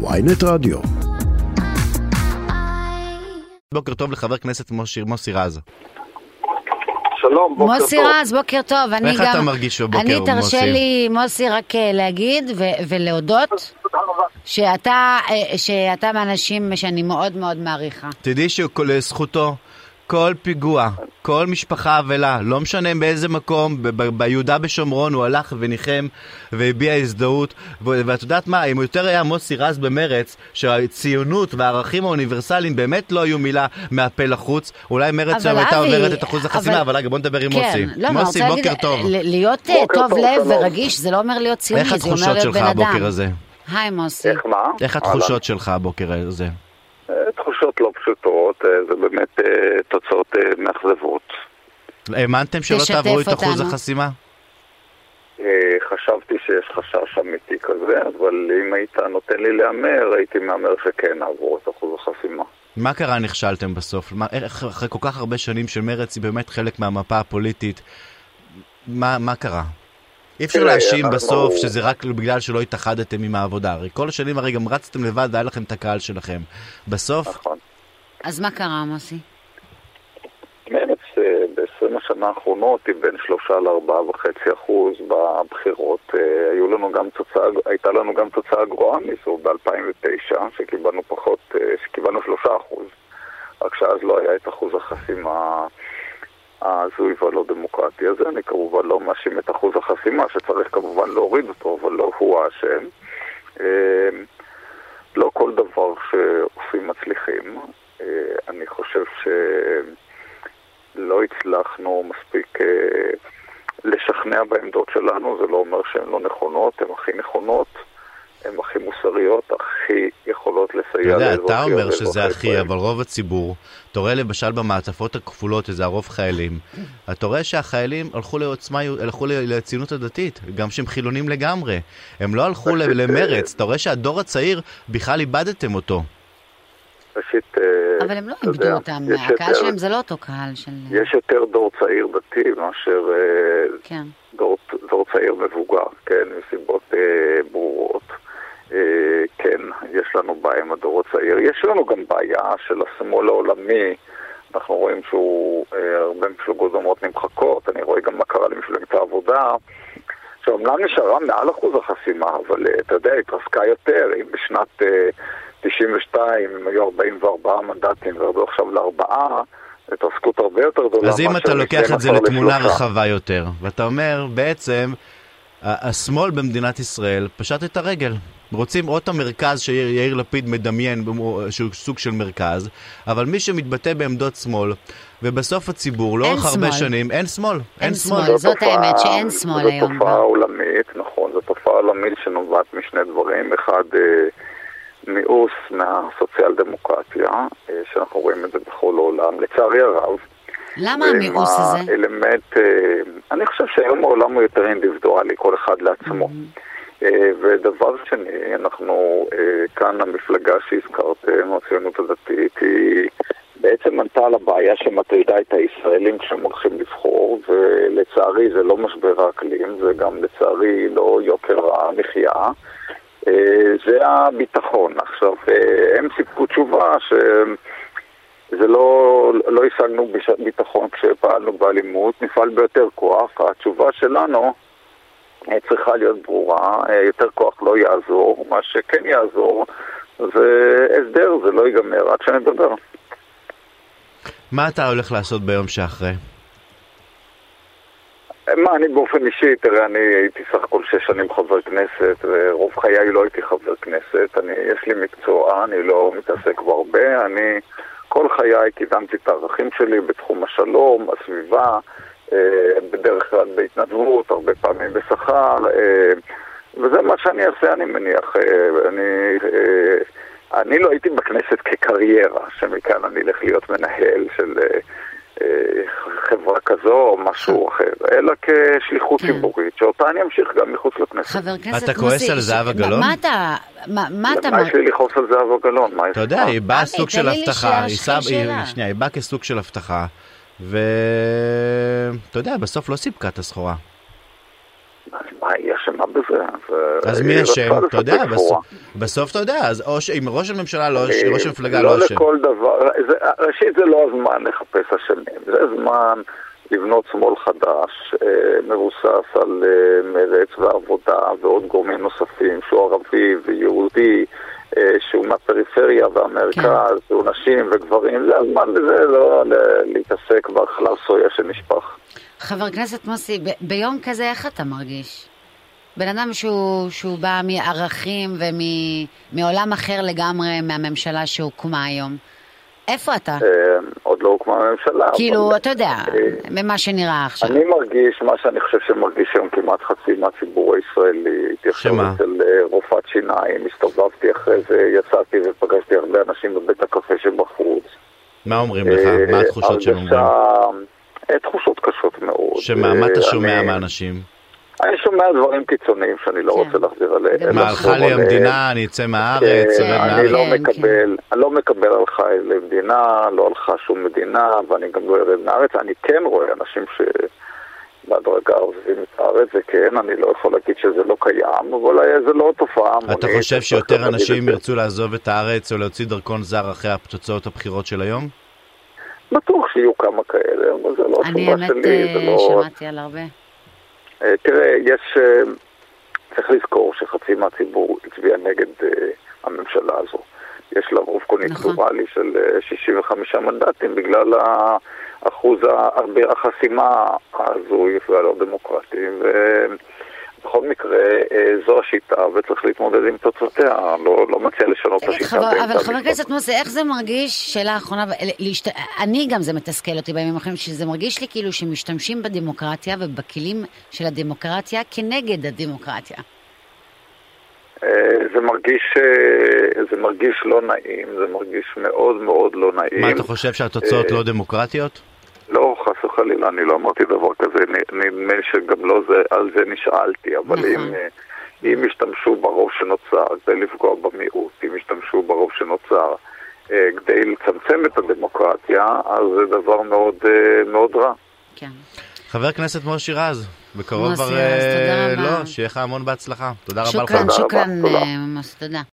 ויינט רדיו. בוקר טוב לחבר כנסת מוסי, מוסי רז. שלום, בוקר מוסי טוב. רז, בוקר טוב. אני איך גם... אתה מרגיש בבוקר, אני תרשה מוסי? לי, מוסי, רק אה, להגיד ו- ולהודות. שאתה, אה, שאתה מהאנשים שאני מאוד מאוד מעריכה. תדעי שלזכותו, כל פיגוע, כל משפחה אבלה, לא משנה באיזה מקום, ביהודה בשומרון הוא הלך וניחם והביע הזדהות. ואת יודעת מה, אם יותר היה מוסי רז במרץ, שהציונות והערכים האוניברסליים באמת לא היו מילה מהפה לחוץ, אולי מרץ שם הייתה עוברת את אחוז החסימה, אבל- רגע, בוא נדבר עם כן, מוסי. לא, אני מוסי, בוקר טוב. להיות אה, טוב לב. ורגיש, זה לא אומר להיות ציוני, איך זה אומר התחושות להיות שלך בן אדם. הבוקר הזה? היי מוסי. איך מה? איך התחושות שלך הבוקר הזה? תחושות לא פשוטות, אה, זה באמת אה, תוצאות אה, מאכזבות. האמנתם שלא תעברו את אחוז. החסימה? חשבתי שיש חשש אמיתי כזה, אבל אם היית נותן לי להמר, הייתי מהמר שכן נעבור את אחוז החסימה. מה קרה נכשלתם בסוף? מה, איך אחרי כל כך הרבה שנים של מרץ היא באמת חלק מהמפה הפוליטית? מה, מה קרה? אי אפשר להאשים בסוף שזה רק בגלל שלא התאחדתם עם העבודה. הרי כל השנים הרי גם רצתם לבד והיה לכם את הקהל שלכם. בסוף, נכון. אז מה קרה, מוסי? מרץ אה, ב-20 השנה האחרונות היא בין 3 ל-4.5 אחוז בבחירות. אה, היו לנו גם תוצאה, הייתה לנו גם תוצאה גרועה מזו ב-2009, שקיבלנו פחות, אה, שקיבלנו 3 אחוז. רק שאז לא היה את אחוז החסימה ההזוי והלא דמוקרטי הזה. אני כמובן לא מאשים את אחוז החסימה, שצריך כמובן להוריד אותו, אבל לא הוא האשם. אה, לא כל דבר שעושים מצליחים. אה, אני חושב ש... לא הצלחנו מספיק אה, לשכנע בעמדות שלנו, זה לא אומר שהן לא נכונות, הן הכי נכונות, הן הכי מוסריות, הכי יכולות אתה לסייע יודע, לאזרחי אתה אומר שזה הכי. אבל רוב הציבור, אתה רואה למשל במעטפות הכפולות, שזה הרוב חיילים, אתה רואה שהחיילים הלכו לעוצמה, הלכו לציונות הדתית, גם שהם חילונים לגמרי. הם לא הלכו למרץ, אתה רואה שהדור הצעיר, בכלל איבדתם אותו. ראשית, אה, אבל הם לא אתה איבדו יודע, אותם, הקהל שלהם זה לא אותו קהל של... יש יותר דור צעיר דתי מאשר אה, כן. דור, דור צעיר מבוגר, כן, מסיבות אה, ברורות. אה, כן, יש לנו בעיה עם הדור הצעיר. יש לנו גם בעיה של השמאל העולמי. אנחנו רואים שהוא, אה, הרבה מפלגות דומות נמחקות. אני רואה גם מה קרה למפלגת העבודה. שאומנם נשארה מעל אחוז החסימה, אבל אה, אתה יודע, התרסקה יותר. אם בשנת אה, 92 הם היו 44 מנדטים וירדו עכשיו לארבעה, התרסקות הרבה יותר גדולה. אז אם אתה לוקח את זה מ-12 לתמונה. רחבה יותר, ואתה אומר, בעצם, השמאל במדינת ישראל פשט את הרגל. רוצים עוד את המרכז שיאיר לפיד מדמיין, שהוא סוג של מרכז, אבל מי שמתבטא בעמדות שמאל, ובסוף הציבור, לאורך הרבה. שנים, אין שמאל. אין שמאל. שמאל. זאת תופעה- האמת, שאין שמאל זו היום תופעה כבר. עולמית, נכון, זו תופעה עולמית שנובעת משני דברים. אחד, אה, מיאוס מהסוציאל דמוקרטיה, אה, שאנחנו רואים את זה בכל העולם, לצערי הרב. למה המיאוס הזה? האלמנט, אה, אני חושב שהיום העולם הוא יותר אינדיבידואלי, כל אחד לעצמו. Mm-hmm. אה, ודבר שני, אנחנו, אה, כאן המפלגה שהזכרתם, הציונות הדתית, היא בעצם ענתה על הבעיה שמטרידה את הישראלים כשהם הולכים לבחור, ולצערי זה לא משבר האקלים, זה גם לצערי לא יוקר המחיה. אה, זה הביטחון. עכשיו, אה, הם סיפקו תשובה ש... זה לא, לא השגנו ביטחון כשפעלנו באלימות, נפעל ביותר כוח. התשובה שלנו אה, צריכה להיות ברורה, אה, יותר כוח לא יעזור, מה שכן יעזור זה הסדר, זה לא ייגמר עד שנדבר. מה אתה הולך לעשות ביום שאחרי? מה, אני באופן אישי, תראה, אני הייתי סך הכל שש שנים חבר כנסת, ורוב חיי לא הייתי חבר כנסת. אני, יש לי מקצוע, אני לא מתעסק בו הרבה. אני כל חיי קידמתי את הערכים שלי בתחום השלום, הסביבה, אה, בדרך כלל בהתנדבות, הרבה פעמים בשכר, אה, וזה מה שאני אעשה, אני מניח. אה, אני, אה, אני לא הייתי בכנסת כקריירה, שמכאן אני אלך להיות מנהל של... אה, אה, חברה כזו או משהו אחר, אלא כשליחות כן. ציבורית, שאותה אני אמשיך גם מחוץ לכנסת. חבר כנסת אתה כועס מוסי, על זהבה מה- גלאון? מה אתה... מה אתה... למה יש לי לכעוס על זהבה גלאון? אתה יודע? היא באה סוג של הבטחה, שנייה, היא באה כסוג של הבטחה, ואתה יודע, בסוף לא סיפקה את הסחורה. מה, היא אשמה בזה. אז מי אשם? אתה יודע, בסוף, בסוף אתה יודע, אז או שאם ראש הממשלה לא, ראש המפלגה לא אשם. לא לכל דבר, זה, ראשית זה לא הזמן לחפש אשמים, זה הזמן לבנות שמאל חדש, אה, מבוסס על אה, מרץ ועבודה ועוד גורמים נוספים, שהוא ערבי ויהודי. אה, שהוא מהפריפריה והמרכז, כן. הוא נשים וגברים, זה הזמן לזה, לא להתעסק בחלב סויה שנשפך. חבר הכנסת מוסי, ב- ביום כזה איך אתה מרגיש? בן אדם שהוא, שהוא בא מערכים ומעולם אחר לגמרי מהממשלה שהוקמה היום. איפה אתה? אה, לא הוקמה הממשלה. כאילו, אתה יודע, ממה שנראה עכשיו. אני מרגיש, מה שאני חושב שמרגיש היום כמעט חצי מהציבור הישראלי. הייתי עכשיו אצל אה, רופאת שיניים, הסתובבתי אחרי זה, יצאתי ופגשתי הרבה אנשים בבית הקפה שבחוץ. מה אומרים לך? מה אה, התחושות שהם אומרים? תחושות קשות מאוד. שמה, מה אתה שומע מאנשים? אני שומע דברים קיצוניים שאני לא כן. רוצה להחזיר עליהם. מה, הלכה לי המדינה, אני אצא מהארץ, כן, אני לא כן, מקבל, אני לא מקבל הלכה למדינה, לא הלכה שום מדינה, ואני גם לא ארד מהארץ. אני כן רואה אנשים ש... בהדרגה עוזבים את הארץ, זה כן, אני לא יכול להגיד שזה לא קיים, אבל זה לא תופעה המונית. אתה חושב שיותר אנשים ירצו לעזוב את הארץ או להוציא דרכון זר אחרי תוצאות הבחירות של היום? בטוח שיהיו כמה כאלה, אבל זה לא תשובה שלי, זה אה, לא... אני האמת שמעתי על הרבה. אה, תראה, יש... אה, צריך לזכור שחצי מהציבור הצביע נגד הממשלה הזו. יש לה רוב קוניטורלי נכון. של 65 מנדטים בגלל אחוז החסימה הזוי והלא דמוקרטי. בכל מקרה, אה, זו השיטה וצריך להתמודד עם תוצאותיה, לא, לא מציע לשנות את השיטה. חבר, אבל חבר הכנסת מוסי, איך זה מרגיש, שאלה אחרונה, להשת... אני גם זה מתסכל אותי בימים האחרונים, שזה מרגיש לי כאילו שמשתמשים בדמוקרטיה ובכלים של הדמוקרטיה כנגד הדמוקרטיה. אה, זה מרגיש, אה, זה מרגיש לא נעים, זה מרגיש מאוד מאוד לא נעים. מה, אתה חושב שהתוצאות לא דמוקרטיות? חס וחלילה, אני לא אמרתי דבר כזה, נדמה לי שגם לא זה, על זה נשאלתי, אבל נכון. אם, אה, אם ישתמשו ברוב שנוצר כדי לפגוע במיעוט, אם ישתמשו ברוב שנוצר אה, כדי לצמצם את הדמוקרטיה, אז זה דבר מאוד, אה, מאוד רע. כן. חבר הכנסת מושי רז, בקרוב כבר... מוסי רז, תודה רבה. לא, שיהיה לך המון בהצלחה. תודה רבה לך. שוקרן, שוקרן, תודה.